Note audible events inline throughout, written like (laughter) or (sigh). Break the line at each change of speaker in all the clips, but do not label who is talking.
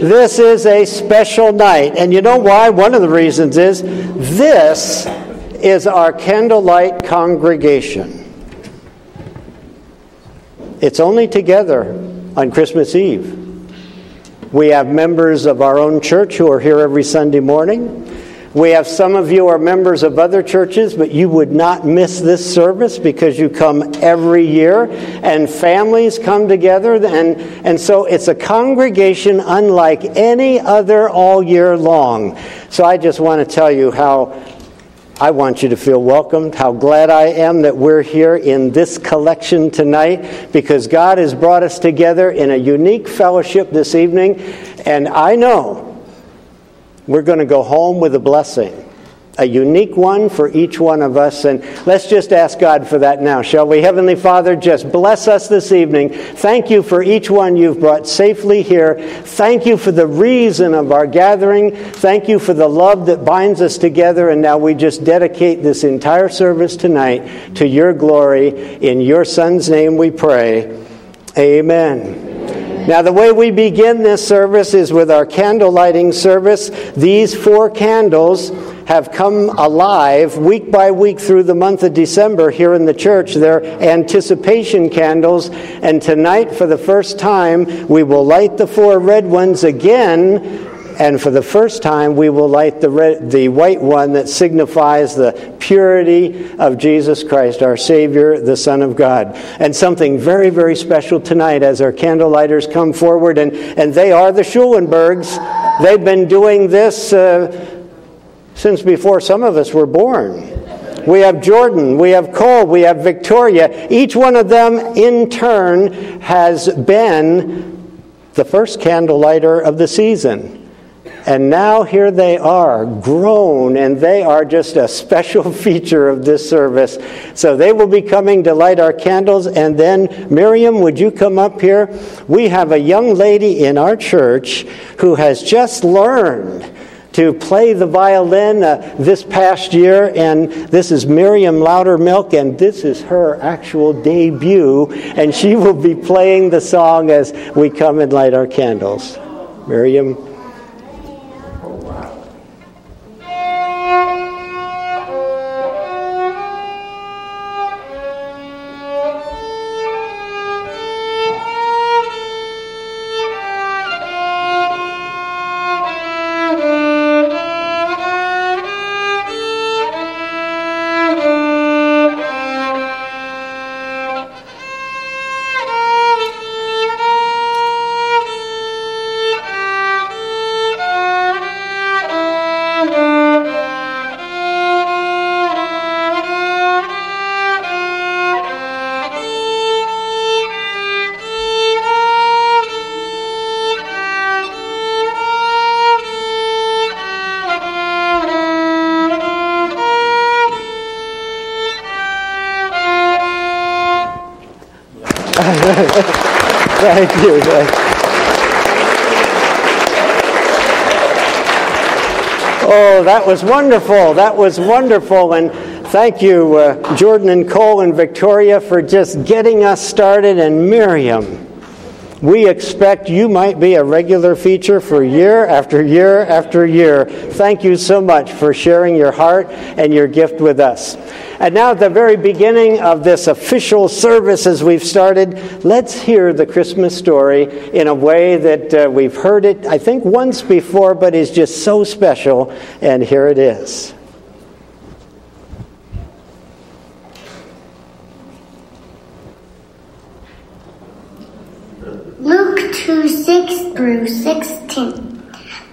This is a special night. And you know why? One of the reasons is this is our candlelight congregation. It's only together on Christmas Eve. We have members of our own church who are here every Sunday morning. We have some of you are members of other churches, but you would not miss this service because you come every year and families come together. And, and so it's a congregation unlike any other all year long. So I just want to tell you how I want you to feel welcomed, how glad I am that we're here in this collection tonight because God has brought us together in a unique fellowship this evening. And I know we're going to go home with a blessing, a unique one for each one of us. And let's just ask God for that now, shall we? Heavenly Father, just bless us this evening. Thank you for each one you've brought safely here. Thank you for the reason of our gathering. Thank you for the love that binds us together. And now we just dedicate this entire service tonight to your glory. In your Son's name we pray. Amen. Now, the way we begin this service is with our candle lighting service. These four candles have come alive week by week through the month of December here in the church. They're anticipation candles, and tonight, for the first time, we will light the four red ones again and for the first time, we will light the, red, the white one that signifies the purity of Jesus Christ, our Savior, the Son of God. And something very, very special tonight as our candle lighters come forward, and, and they are the Schulenbergs. They've been doing this uh, since before some of us were born. We have Jordan, we have Cole, we have Victoria. Each one of them, in turn, has been the first candle lighter of the season. And now here they are, grown, and they are just a special (laughs) feature of this service. So they will be coming to light our candles. And then, Miriam, would you come up here? We have a young lady in our church who has just learned to play the violin uh, this past year, and this is Miriam Loudermilk, and this is her actual debut, and she will be playing the song as we come and light our candles. Miriam. Thank you. Oh, that was wonderful. That was wonderful. And thank you, uh, Jordan and Cole and Victoria, for just getting us started. And Miriam, we expect you might be a regular feature for year after year after year. Thank you so much for sharing your heart and your gift with us. And now, at the very beginning of this official service, as we've started, let's hear the Christmas story in a way that uh, we've heard it, I think, once before, but is just so special. And here it is.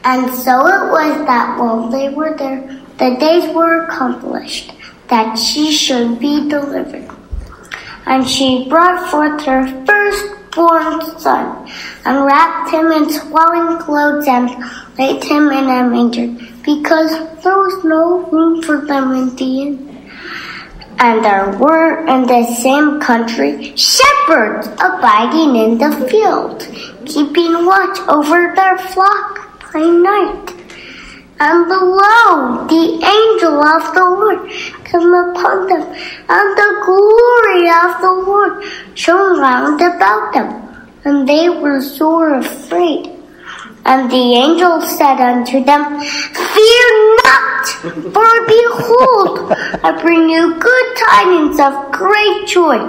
And so it was that while they were there, the days were accomplished that she should be delivered. And she brought forth her firstborn son, and wrapped him in swaddling clothes and laid him in a manger, because there was no room for them in the inn. And there were in the same country shepherds abiding in the field, keeping watch over their flock by night. And below, the angel of the Lord came upon them, and the glory of the Lord shone round about them, and they were sore afraid. And the angel said unto them, Fear not, for behold, I bring you good tidings of great joy,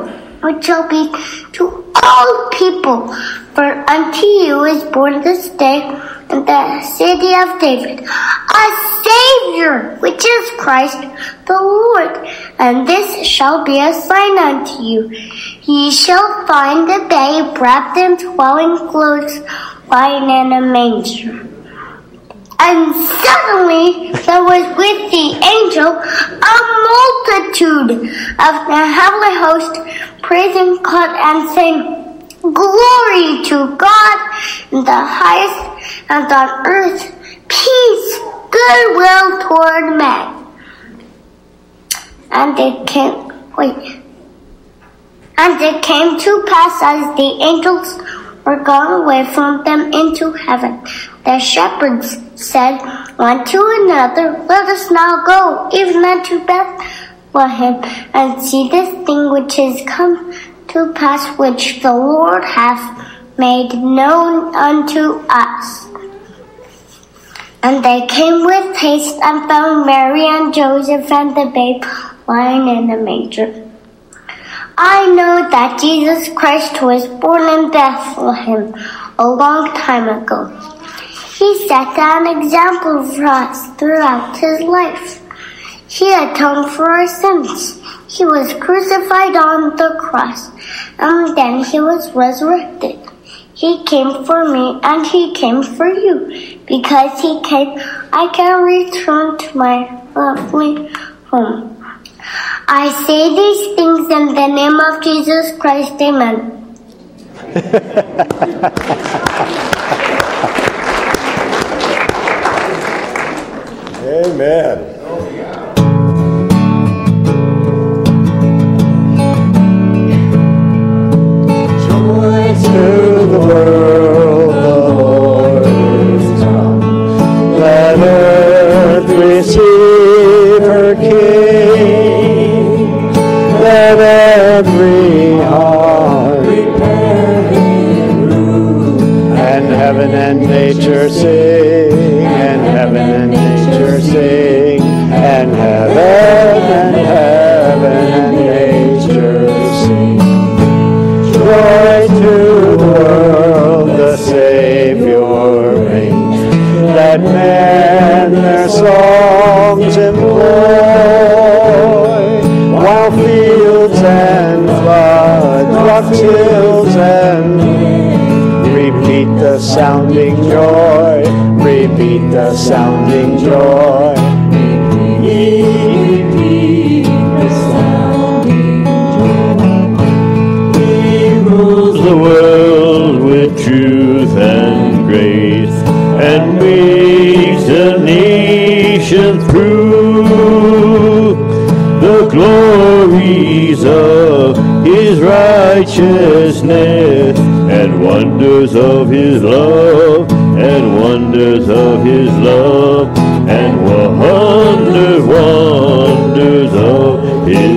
which shall be to all people. For unto you is born this day in the city of David a Savior, which is Christ the Lord. And this shall be a sign unto you. Ye shall find the babe wrapped in swaddling clothes, lying in a manger. And suddenly there was with the angel a multitude of the heavenly host praising God and saying, Glory to God in the highest and on earth peace, goodwill toward men. And it came, wait. And it came to pass as the angels were gone away from them into heaven. The shepherds said one to another, Let us now go even unto Bethlehem and see this thing which is come to pass, which the Lord hath made known unto us. And they came with haste and found Mary and Joseph and the babe lying in the manger. I know that Jesus Christ was born in Bethlehem a long time ago. He set an example for us throughout his life. He atoned for our sins. He was crucified on the cross, and then he was resurrected. He came for me and he came for you. Because he came, I can return to my lovely home. I say these things in the name of Jesus Christ. Amen. (laughs)
Amen. Let men their songs employ, while fields and floods, rocks, hills, and repeat the sounding joy, repeat the sounding joy. Repeat the sounding
He rules the world with truth and grace and makes the nation through the glories of his righteousness and wonders of his love and wonders of his love and wonders, wonders of his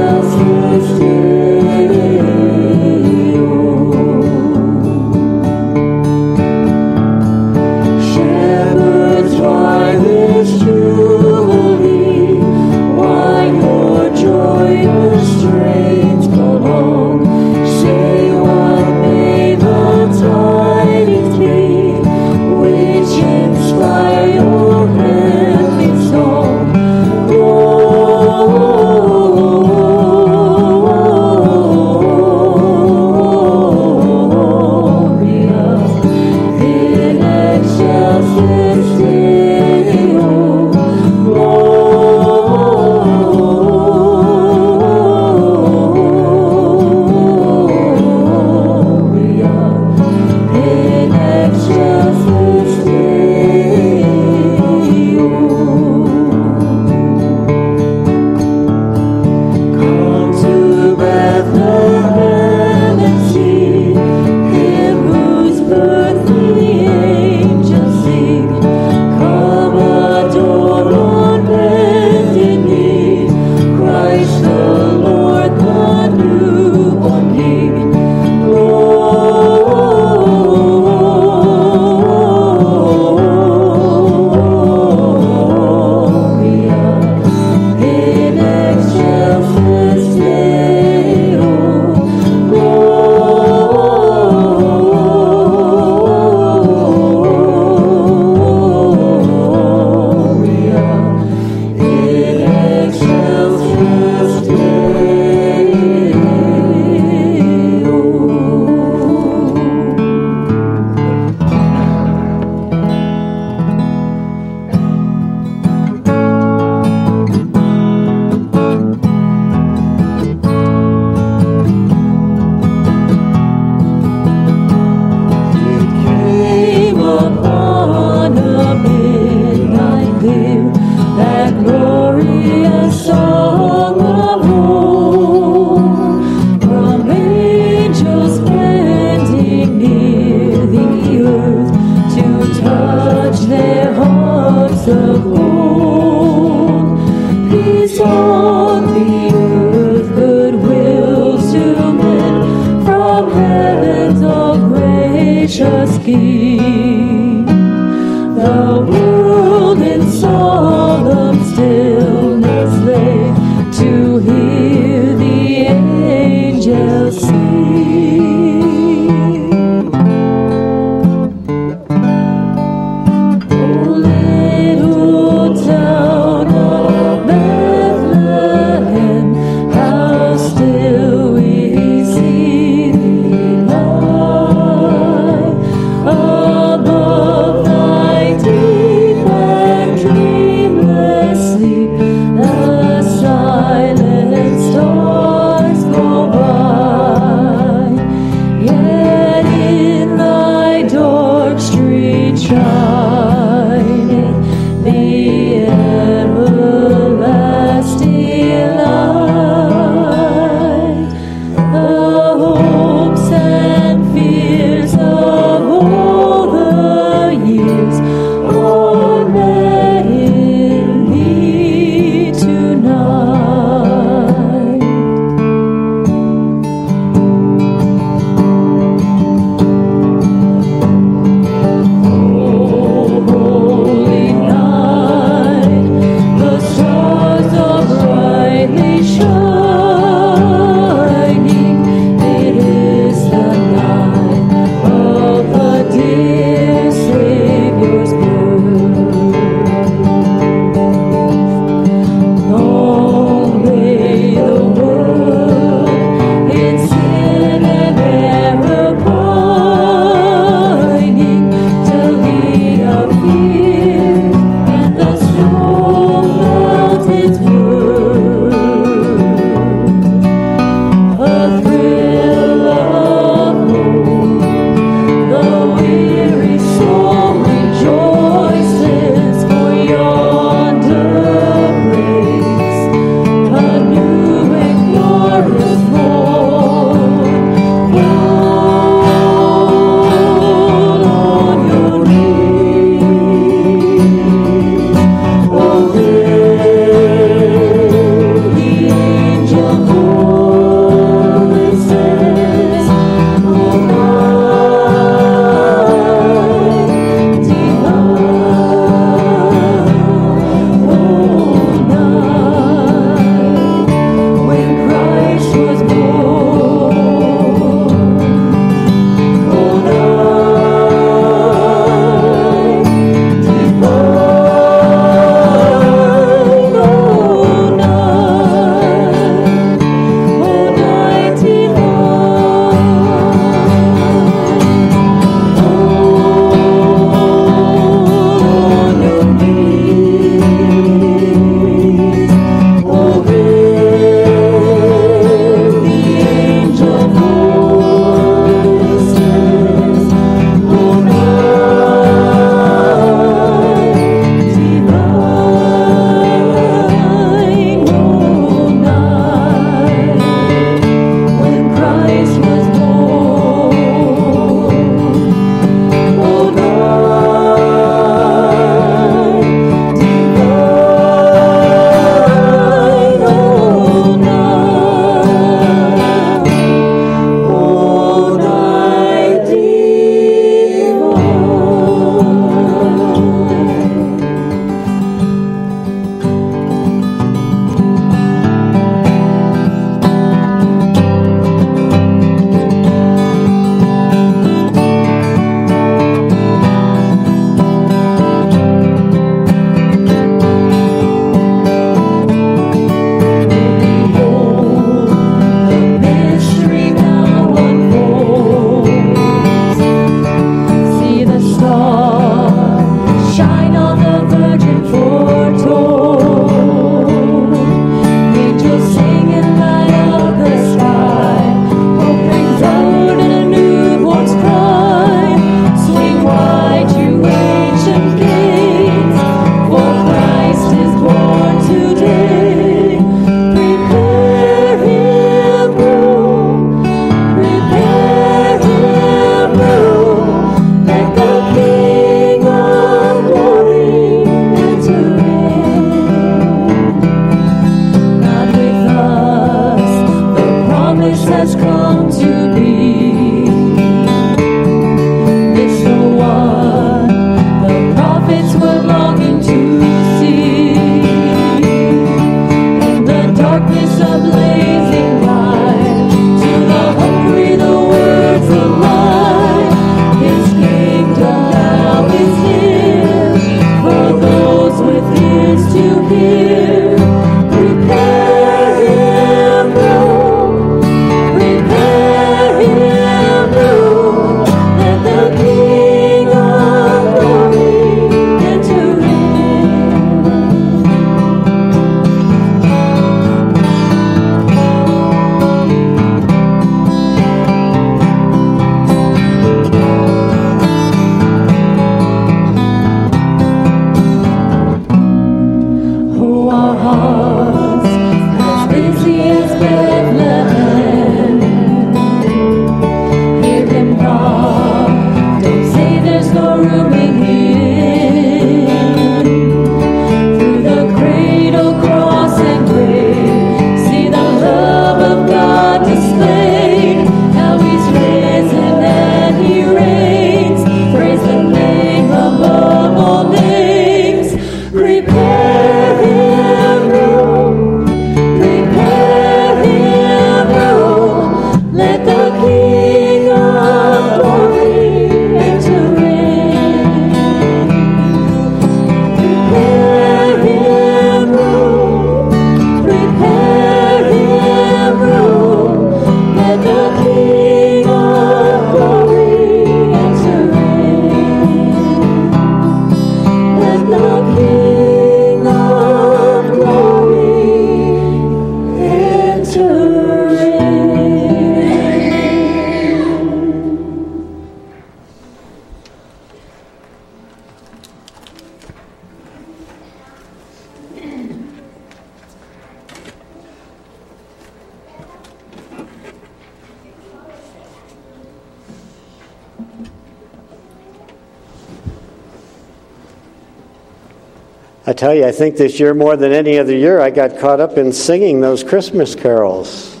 I think this year more than any other year, I got caught up in singing those Christmas carols.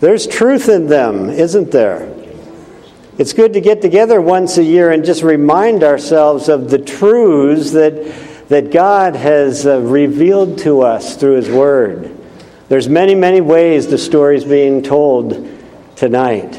There's truth in them, isn't there? It's good to get together once a year and just remind ourselves of the truths that, that God has uh, revealed to us through His Word. There's many, many ways the story's being told tonight.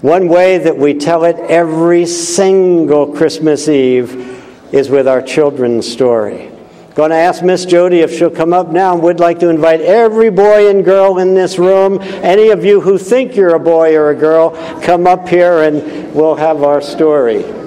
One way that we tell it every single Christmas Eve is with our children's story. Going to ask Miss Jody if she'll come up now and would like to invite every boy and girl in this room, any of you who think you're a boy or a girl, come up here and we'll have our story.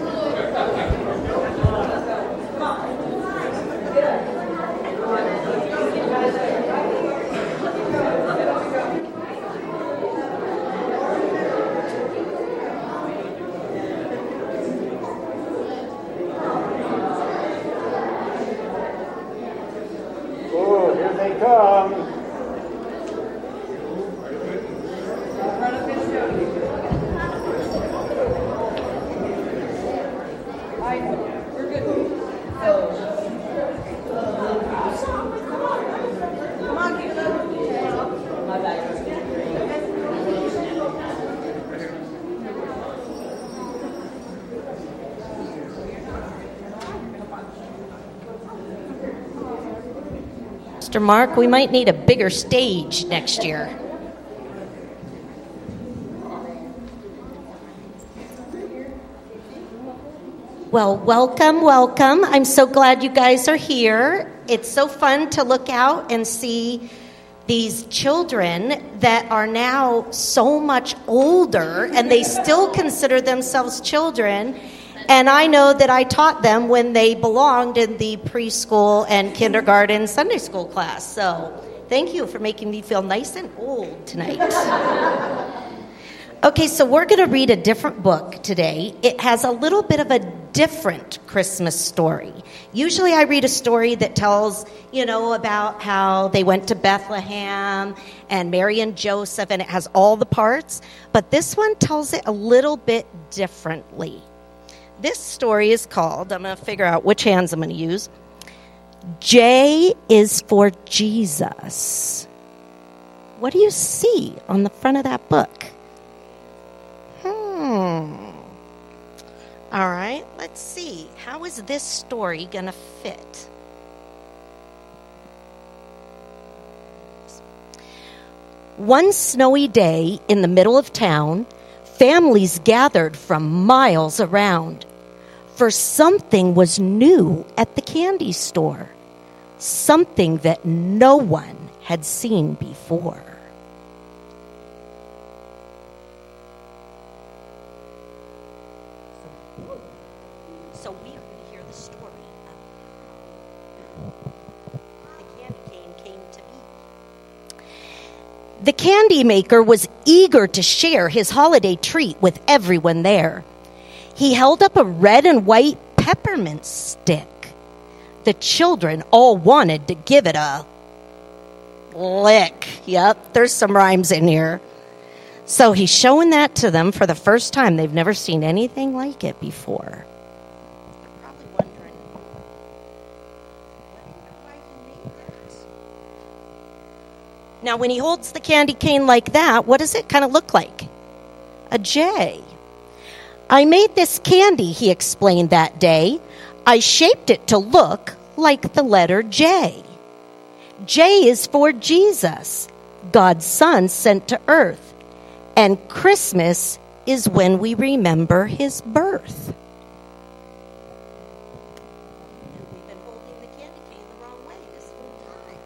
Mark, we might need a bigger stage next year. Well, welcome, welcome. I'm so glad you guys are here. It's so fun to look out and see these children that are now so much older and they still consider themselves children. And I know that I taught them when they belonged in the preschool and kindergarten Sunday school class. So thank you for making me feel nice and old tonight. (laughs) Okay, so we're going to read a different book today. It has a little bit of a different Christmas story. Usually I read a story that tells, you know, about how they went to Bethlehem and Mary and Joseph, and it has all the parts. But this one tells it a little bit differently. This story is called, I'm going to figure out which hands I'm going to use. J is for Jesus. What do you see on the front of that book? Hmm. All right, let's see. How is this story going to fit? One snowy day in the middle of town, families gathered from miles around, for something was new at the candy store, something that no one had seen before. So we are going to hear the story of how the candy cane came to be. The candy maker was eager to share his holiday treat with everyone there. He held up a red and white peppermint stick. The children all wanted to give it a lick. Yep, there's some rhymes in here. So he's showing that to them for the first time. They've never seen anything like it before. They're probably wondering, why he made that. Now, when he holds the candy cane like that, what does it kind of look like? A J. I made this candy, he explained that day. I shaped it to look like the letter J. J is for Jesus, God's Son sent to earth. And Christmas is when we remember his birth. We've been holding the candy cane the wrong way this whole time.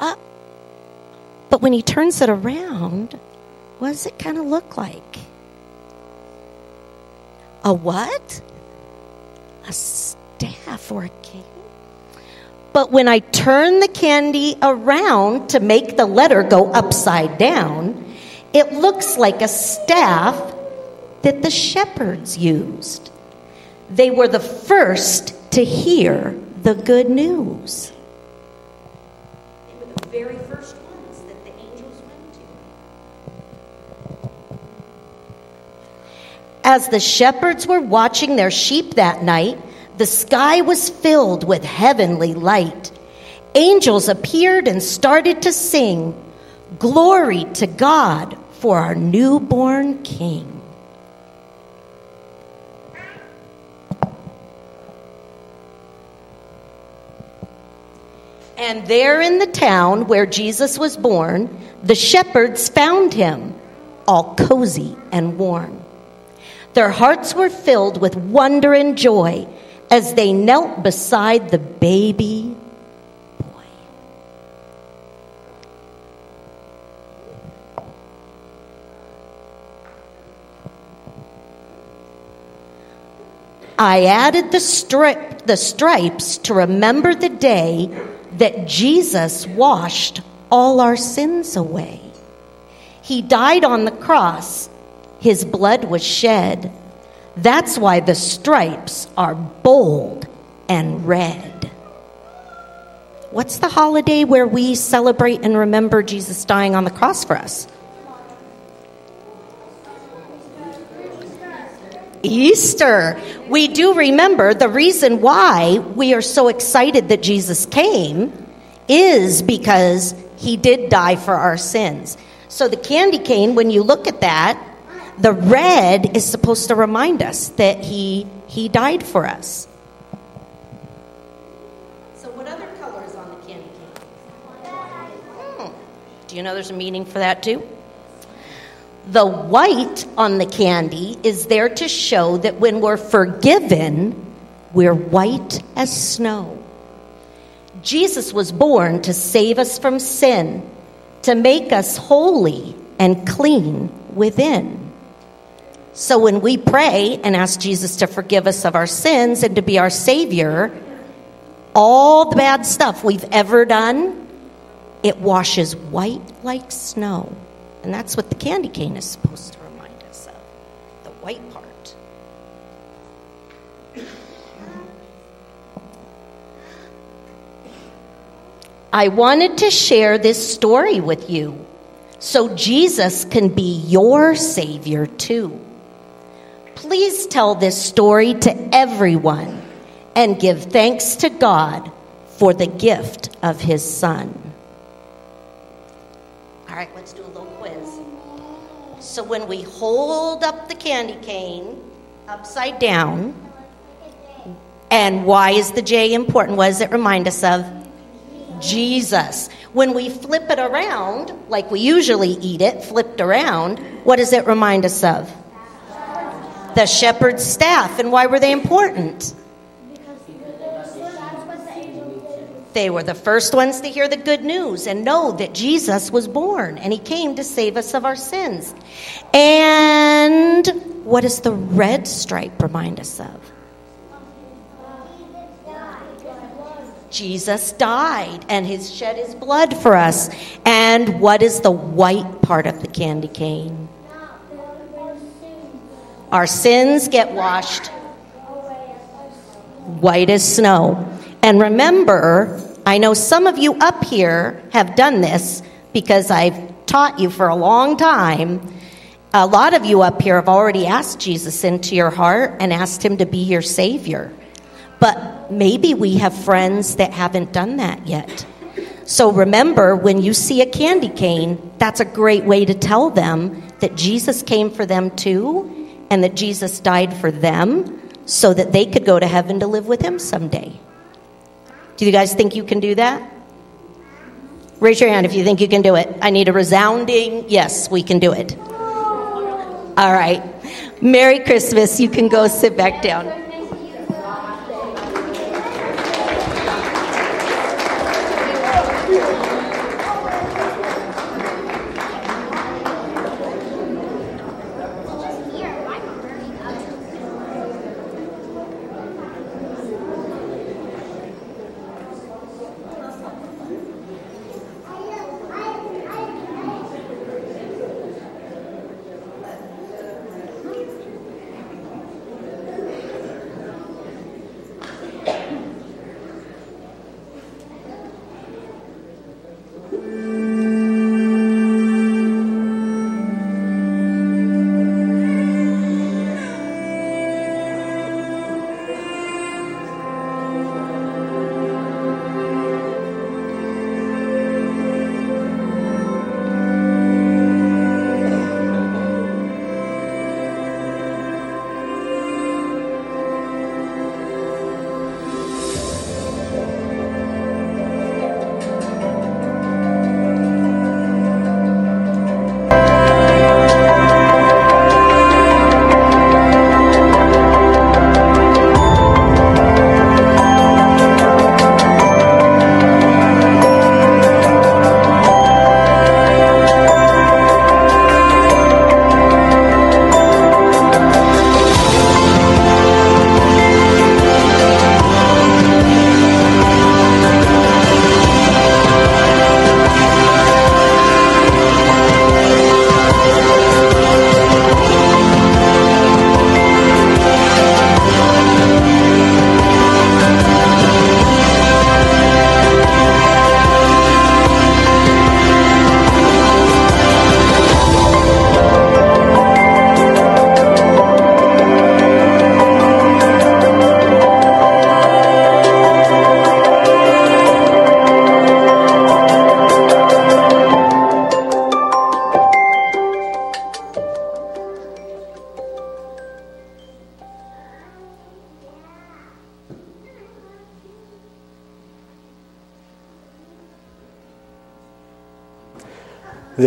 Uh, when he turns it around, what does it kind of look like? A what? A staff or a cane? But when I turn the candy around to make the letter go upside down, it looks like a staff that the shepherds used. They were the first to hear the good news. They were the very first ones that the angels went to. As the shepherds were watching their sheep that night, the sky was filled with heavenly light. Angels appeared and started to sing, Glory to God for our newborn King. And there in the town where Jesus was born, the shepherds found him, all cozy and warm. Their hearts were filled with wonder and joy as they knelt beside the baby boy. I added the, strip, the stripes to remember the day that Jesus washed all our sins away. He died on the cross, his blood was shed. That's why the stripes are bold and red. What's the holiday where we celebrate and remember Jesus dying on the cross for us? Easter. We do remember the reason why we are so excited that Jesus came is because he did die for our sins. So the candy cane, when you look at that, the red is supposed to remind us that he he died for us. So what other color is on the candy cane? Hmm. Do you know there's a meaning for that too? The white on the candy is there to show that when we're forgiven, we're white as snow. Jesus was born to save us from sin, to make us holy and clean within. So when we pray and ask Jesus to forgive us of our sins and to be our Savior, all the bad stuff we've ever done, it washes white like snow. And that's what the candy cane is supposed to remind us of the white part. I wanted to share this story with you so Jesus can be your Savior too. Please tell this story to everyone and give thanks to God for the gift of His Son. All right, let's do a little quiz. So when we hold up the candy cane upside down, and why is the J important? What does it remind us of? Jesus. When we flip it around, like we usually eat it, flipped around, what does it remind us of? The shepherd's staff. And why were they important? They were the first ones to hear the good news and know that Jesus was born and he came to save us of our sins. And what does the red stripe remind us of? Jesus died and has shed his blood for us. And what is the white part of the candy cane? Our sins get washed white as snow. And remember, I know some of you up here have done this because I've taught you for a long time. A lot of you up here have already asked Jesus into your heart and asked him to be your Savior. But maybe we have friends that haven't done that yet. So remember, when you see a candy cane, that's a great way to tell them that Jesus came for them too and that Jesus died for them so that they could go to heaven to live with him someday. Do you guys think you can do that? Raise your hand if you think you can do it. I need a resounding yes, we can do it. All right. Merry Christmas. You can go sit back down.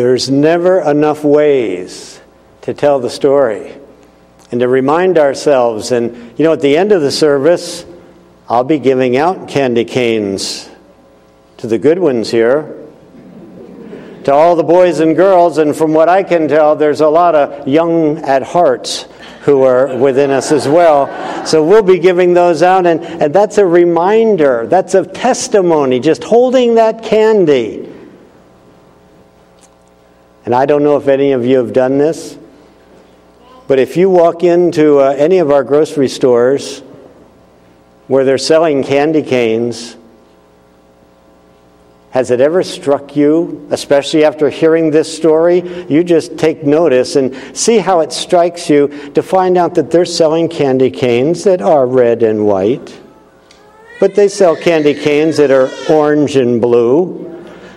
There's never enough ways to tell the story and to remind ourselves. And, you know, at the end of the service, I'll be giving out candy canes to the good ones here, to all the boys and girls. And from what I can tell, there's a lot of young at hearts who are within us as well. So we'll be giving those out. And, and that's a reminder, that's a testimony, just holding that candy. And I don't know if any of you have done this, but if you walk into uh, any of our grocery stores where they're selling candy canes, has it ever struck you, especially after hearing this story? You just take notice and see how it strikes you to find out that they're selling candy canes that are red and white. But they sell candy canes that are orange and blue.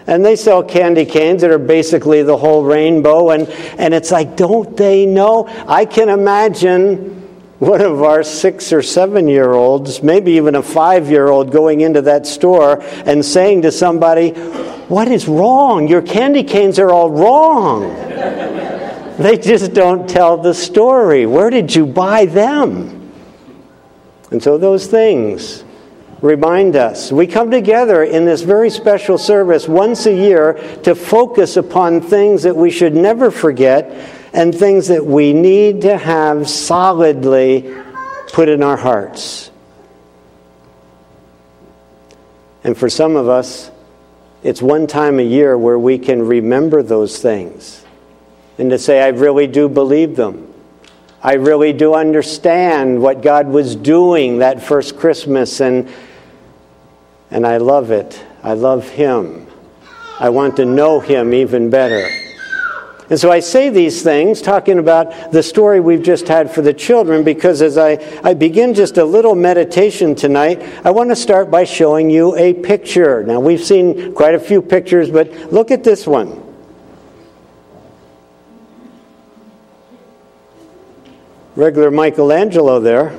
And they sell candy canes that are basically the whole rainbow. And, and it's like, don't they know? I can imagine one of our six or seven year olds, maybe even a five year old, going into that store and saying to somebody, What is wrong? Your candy canes are all wrong. (laughs) they just don't tell the story. Where did you buy them? And so those things remind us. We come together in this very special service once a year to focus upon things that we should never forget and things that we need to have solidly put in our hearts. And for some of us, it's one time a year where we can remember those things and to say, I really do believe them. I really do understand what God was doing that first Christmas, and, and I love it. I love Him. I want to know Him even better. And so I say these things, talking about the story we've just had for the children, because as I, I begin just a little meditation tonight, I want to start by showing you a picture. Now, we've seen quite a few pictures, but look at this one. Regular Michelangelo there.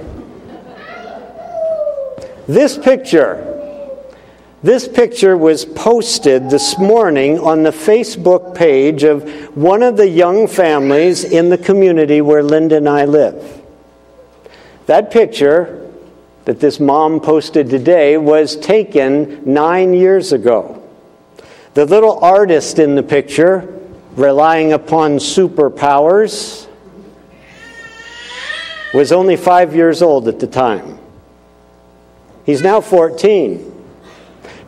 This picture This picture was posted this morning on the Facebook page of one of the young families in the community where Linda and I live. That picture that this mom posted today was taken nine years ago. The little artist in the picture, relying upon superpowers, was only five years old at the time. He's now 14.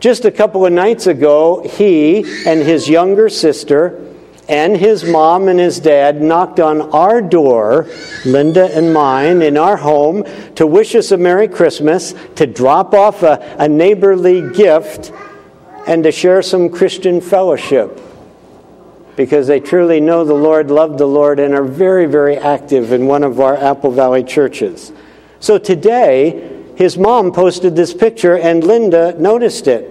Just a couple of nights ago, he and his younger sister and his mom and his dad knocked on our door, Linda and mine, in our home to wish us a Merry Christmas, to drop off a, a neighborly gift, and to share some Christian fellowship because they truly know the Lord, love the Lord, and are very, very active in one of our Apple Valley churches. So today, his mom posted this picture, and Linda noticed it.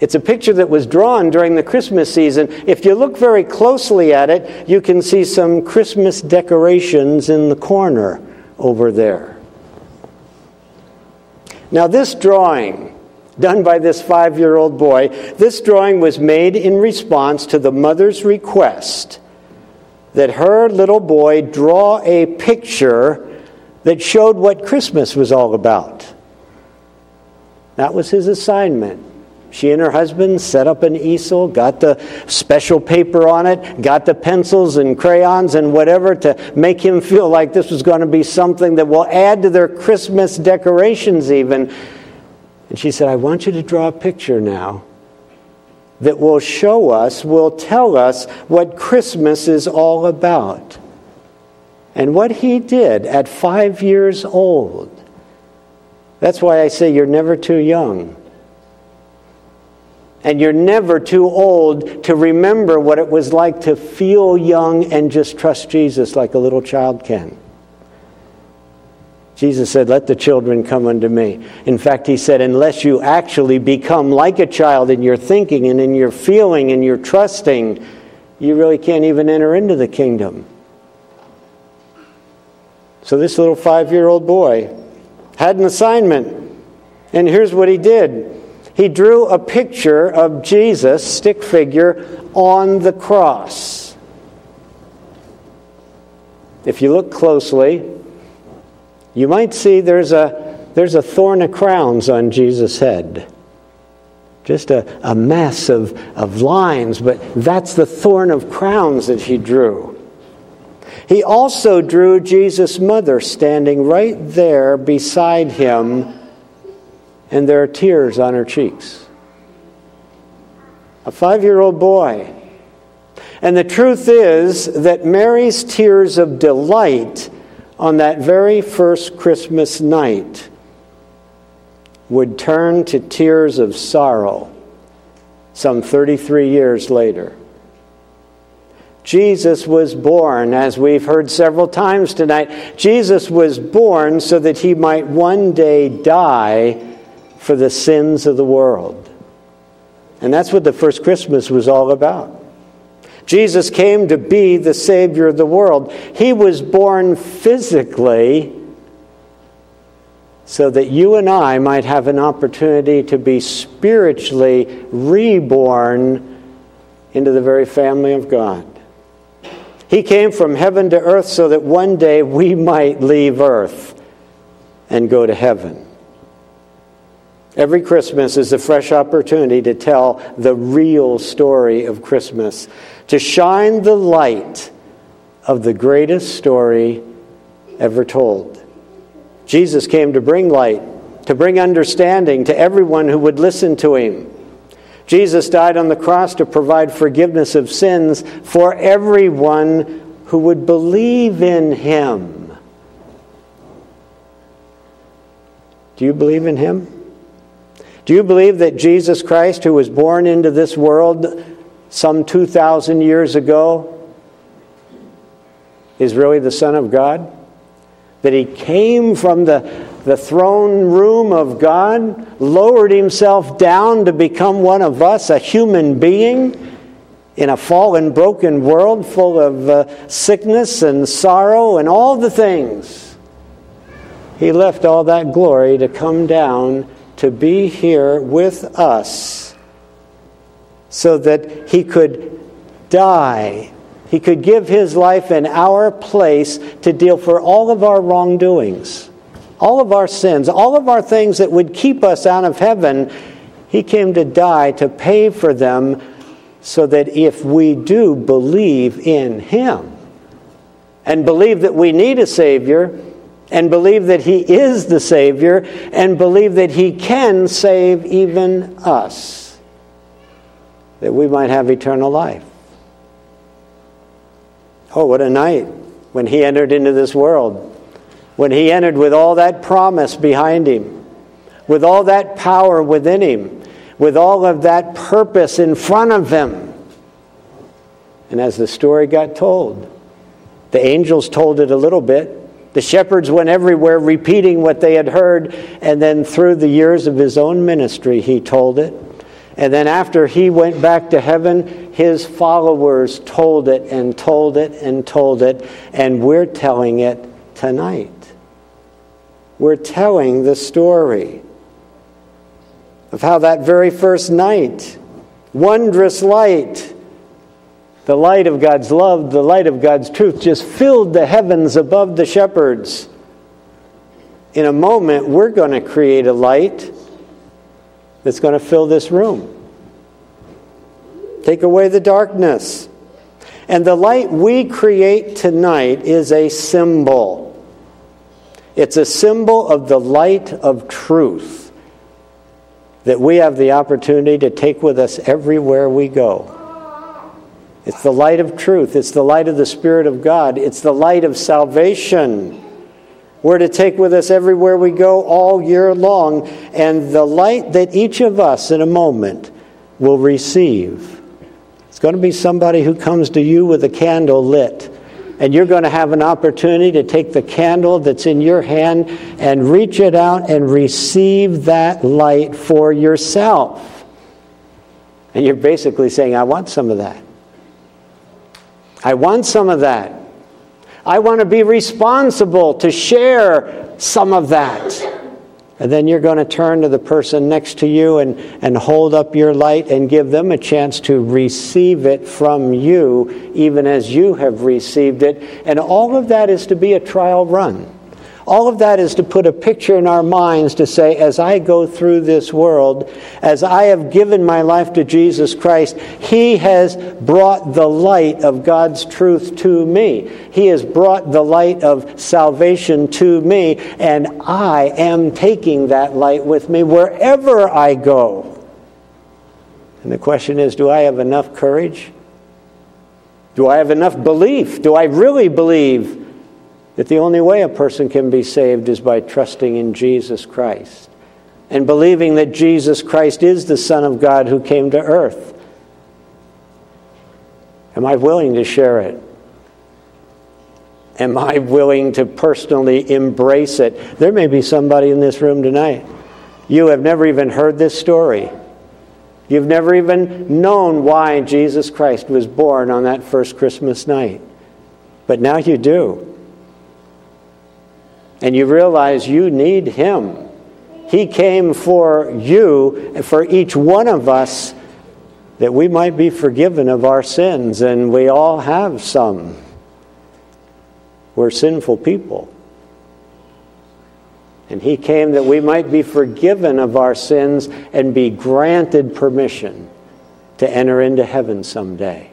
It's a picture that was drawn during the Christmas season. If you look very closely at it, you can see some Christmas decorations in the corner over there. Now, this drawing done by this five year old boy. This drawing was made in response to the mother's request that her little boy draw a picture that showed what Christmas was all about. That was his assignment. She and her husband set up an easel, got the special paper on it, got the pencils and crayons and whatever to make him feel like this was going to be something that will add to their Christmas decorations, even. And she said, I want you to draw a picture now that will show us, will tell us what Christmas is all about. And what he did at five years old. That's why I say you're never too young. And you're never too old to remember what it was like to feel young and just trust Jesus like a little child can. Jesus said, Let the children come unto me. In fact, he said, Unless you actually become like a child in your thinking and in your feeling and your trusting, you really can't even enter into the kingdom. So, this little five year old boy had an assignment. And here's what he did he drew a picture of Jesus, stick figure, on the cross. If you look closely, you might see there's a, there's a thorn of crowns on Jesus' head. Just a, a mess of, of lines, but that's the thorn of crowns that he drew. He also drew Jesus' mother standing right there beside him, and there are tears on her cheeks. A five year old boy. And the truth is that Mary's tears of delight on that very first Christmas night would turn to tears of sorrow some 33 years later. Jesus was born, as we've heard several times tonight. Jesus was born so that he might one day die for the sins of the world. And that's what the first Christmas was all about. Jesus came to be the Savior of the world. He was born physically so that you and I might have an opportunity to be spiritually reborn into the very family of God. He came from heaven to earth so that one day we might leave earth and go to heaven. Every Christmas is a fresh opportunity to tell the real story of Christmas, to shine the light of the greatest story ever told. Jesus came to bring light, to bring understanding to everyone who would listen to him. Jesus died on the cross to provide forgiveness of sins for everyone who would believe in him. Do you believe in him? Do you believe that Jesus Christ, who was born into this world some 2,000 years ago, is really the Son of God? That he came from the, the throne room of God, lowered himself down to become one of us, a human being in a fallen, broken world full of uh, sickness and sorrow and all the things. He left all that glory to come down to be here with us so that he could die. He could give his life in our place to deal for all of our wrongdoings, all of our sins, all of our things that would keep us out of heaven. He came to die to pay for them so that if we do believe in him and believe that we need a Savior, and believe that He is the Savior and believe that He can save even us, that we might have eternal life. Oh, what a night when He entered into this world, when He entered with all that promise behind Him, with all that power within Him, with all of that purpose in front of Him. And as the story got told, the angels told it a little bit. The shepherds went everywhere repeating what they had heard, and then through the years of his own ministry, he told it. And then after he went back to heaven, his followers told it and told it and told it, and we're telling it tonight. We're telling the story of how that very first night, wondrous light, the light of God's love, the light of God's truth, just filled the heavens above the shepherds. In a moment, we're going to create a light that's going to fill this room. Take away the darkness. And the light we create tonight is a symbol. It's a symbol of the light of truth that we have the opportunity to take with us everywhere we go. It's the light of truth. It's the light of the Spirit of God. It's the light of salvation. We're to take with us everywhere we go all year long, and the light that each of us in a moment will receive. It's going to be somebody who comes to you with a candle lit, and you're going to have an opportunity to take the candle that's in your hand and reach it out and receive that light for yourself. And you're basically saying, I want some of that. I want some of that. I want to be responsible to share some of that. And then you're going to turn to the person next to you and, and hold up your light and give them a chance to receive it from you, even as you have received it. And all of that is to be a trial run. All of that is to put a picture in our minds to say, as I go through this world, as I have given my life to Jesus Christ, He has brought the light of God's truth to me. He has brought the light of salvation to me, and I am taking that light with me wherever I go. And the question is do I have enough courage? Do I have enough belief? Do I really believe that the only way a person can be saved is by trusting in Jesus Christ and believing that Jesus Christ is the Son of God who came to earth. Am I willing to share it? Am I willing to personally embrace it? There may be somebody in this room tonight. You have never even heard this story. You've never even known why Jesus Christ was born on that first Christmas night. But now you do and you realize you need Him. He came for you, for each one of us, that we might be forgiven of our sins, and we all have some. We're sinful people. And He came that we might be forgiven of our sins and be granted permission to enter into heaven someday.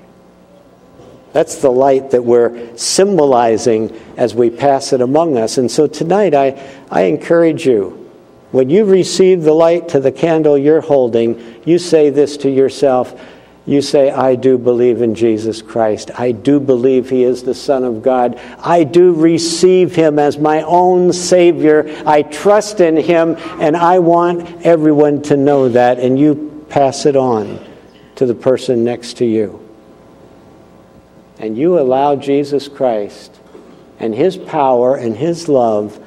That's the light that we're symbolizing as we pass it among us. And so tonight, I, I encourage you when you receive the light to the candle you're holding, you say this to yourself. You say, I do believe in Jesus Christ. I do believe He is the Son of God. I do receive Him as my own Savior. I trust in Him, and I want everyone to know that. And you pass it on to the person next to you and you allow Jesus Christ and His power and His love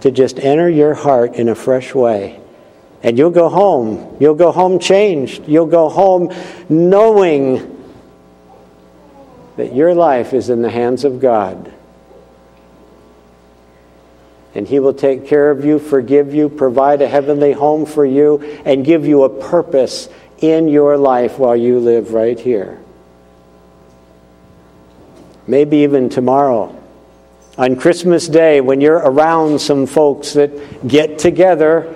to just enter your heart in a fresh way. And you'll go home. You'll go home changed. You'll go home knowing that your life is in the hands of God. And He will take care of you, forgive you, provide a heavenly home for you, and give you a purpose in your life while you live right here. Maybe even tomorrow. On Christmas Day, when you're around some folks that get together,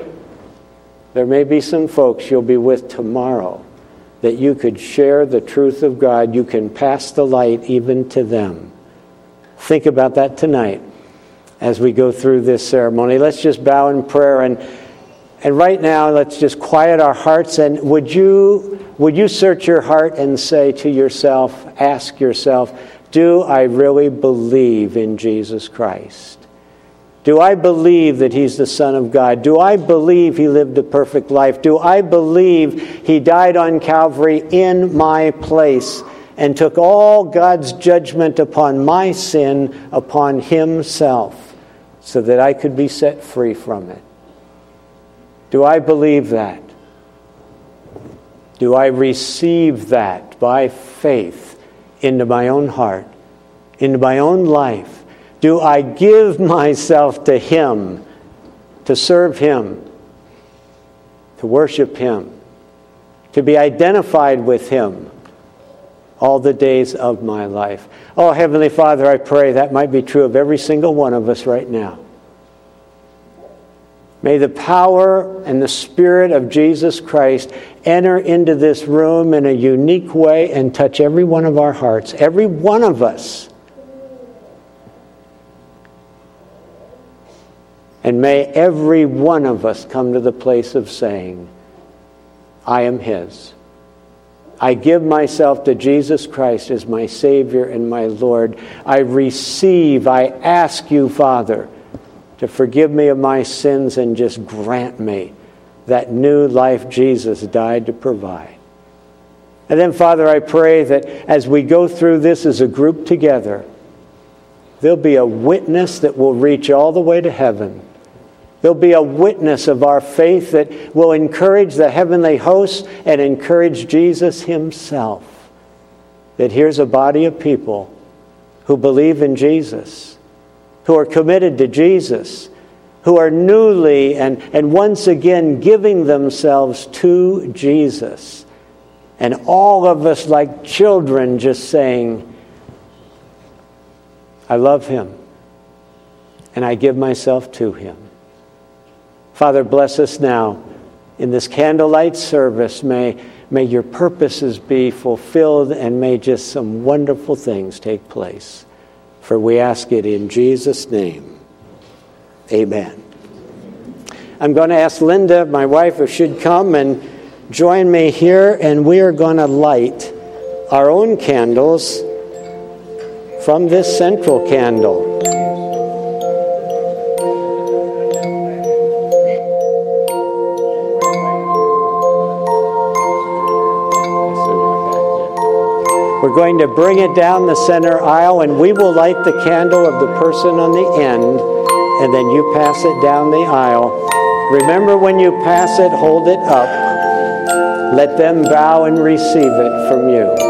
there may be some folks you'll be with tomorrow that you could share the truth of God. You can pass the light even to them. Think about that tonight as we go through this ceremony. Let's just bow in prayer and and right now let's just quiet our hearts and would you would you search your heart and say to yourself, ask yourself, do I really believe in Jesus Christ? Do I believe that He's the Son of God? Do I believe He lived a perfect life? Do I believe He died on Calvary in my place and took all God's judgment upon my sin upon Himself so that I could be set free from it? Do I believe that? Do I receive that by faith into my own heart, into my own life? Do I give myself to Him, to serve Him, to worship Him, to be identified with Him all the days of my life? Oh, Heavenly Father, I pray that might be true of every single one of us right now. May the power and the Spirit of Jesus Christ enter into this room in a unique way and touch every one of our hearts, every one of us. And may every one of us come to the place of saying, I am His. I give myself to Jesus Christ as my Savior and my Lord. I receive, I ask you, Father, to forgive me of my sins and just grant me that new life Jesus died to provide. And then, Father, I pray that as we go through this as a group together, there'll be a witness that will reach all the way to heaven There'll be a witness of our faith that will encourage the heavenly hosts and encourage Jesus himself. That here's a body of people who believe in Jesus, who are committed to Jesus, who are newly and, and once again giving themselves to Jesus. And all of us, like children, just saying, I love him and I give myself to him. Father, bless us now in this candlelight service. May, may your purposes be fulfilled and may just some wonderful things take place. For we ask it in Jesus' name. Amen. I'm going to ask Linda, my wife, if she'd come and join me here, and we are going to light our own candles from this central candle. We're going to bring it down the center aisle, and we will light the candle of the person on the end, and then you pass it down the aisle. Remember, when you pass it, hold it up. Let them bow and receive it from you.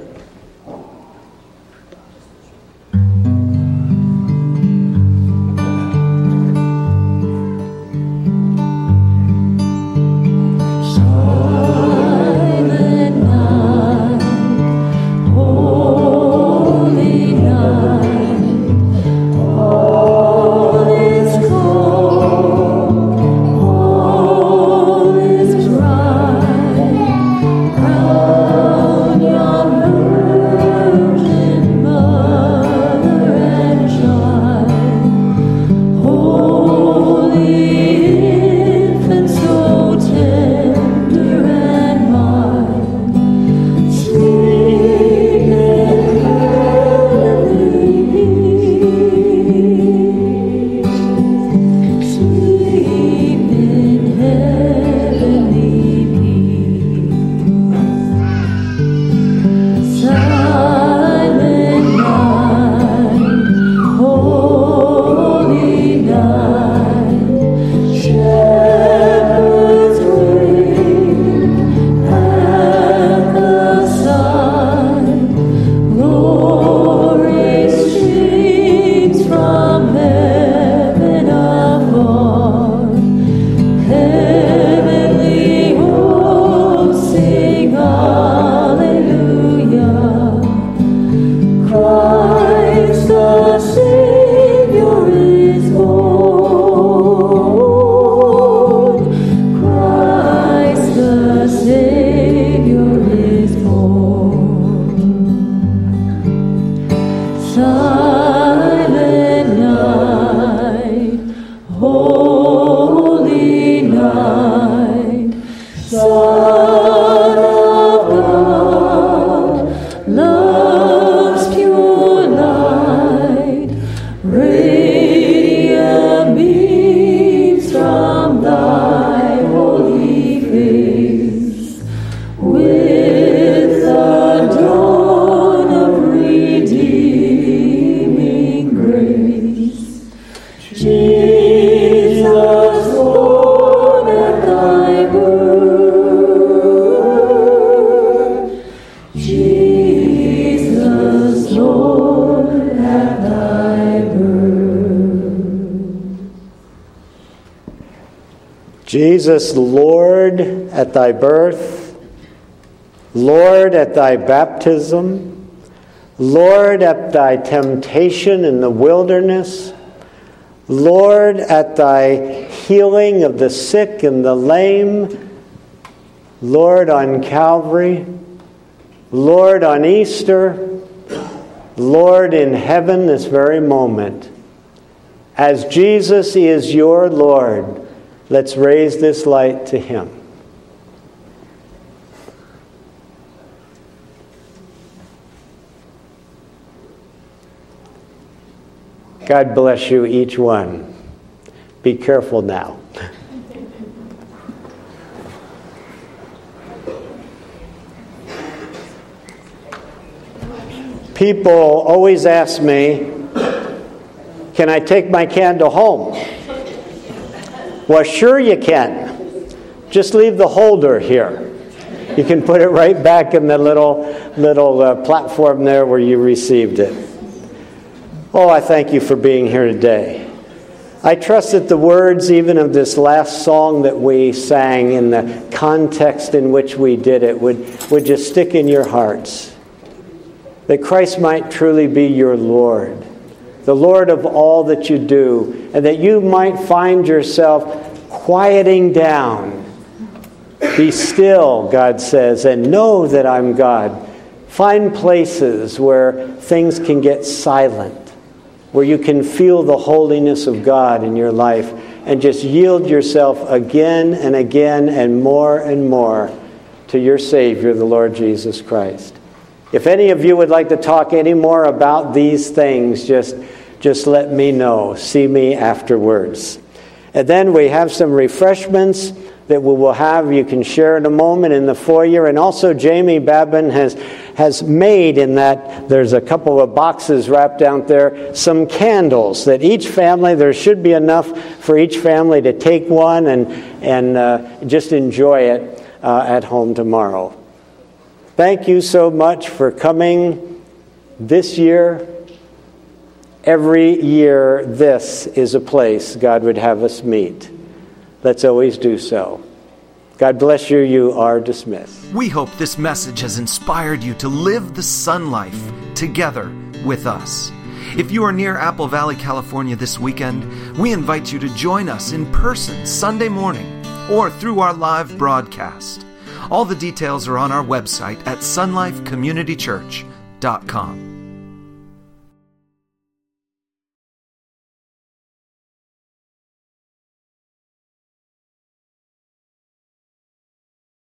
Jesus, Lord, at thy birth, Lord, at thy baptism, Lord, at thy temptation in the wilderness, Lord, at thy healing of the sick and the lame, Lord, on Calvary, Lord, on Easter, Lord, in heaven this very moment. As Jesus is your Lord, let's raise this light to him. God bless you, each one. Be careful now. People always ask me, Can I take my candle home? Well, sure you can. Just leave the holder here. You can put it right back in the little little uh, platform there where you received it. Oh, I thank you for being here today. I trust that the words, even of this last song that we sang, in the context in which we did it, would, would just stick in your hearts. That Christ might truly be your Lord, the Lord of all that you do, and that you might find yourself quieting down. Be still, God says, and know that I'm God. Find places where things can get silent where you can feel the holiness of God in your life and just yield yourself again and again and more and more to your Savior, the Lord Jesus Christ. If any of you would like to talk any more about these things, just, just let me know. See me afterwards. And then we have some refreshments that we will have. You can share in a moment in the foyer. And also, Jamie Babin has,
has made in that there's a couple of boxes wrapped out there, some candles that each family, there should be enough for each family to take one and, and uh, just enjoy it uh, at home tomorrow. Thank you so much for coming this year. Every year, this is a place God would have us meet. Let's always do so. God bless you. You are dismissed.
We hope this message has inspired you to live the sun life together with us. If you are near Apple Valley, California this weekend, we invite you to join us in person Sunday morning or through our live broadcast. All the details are on our website at sunlifecommunitychurch.com.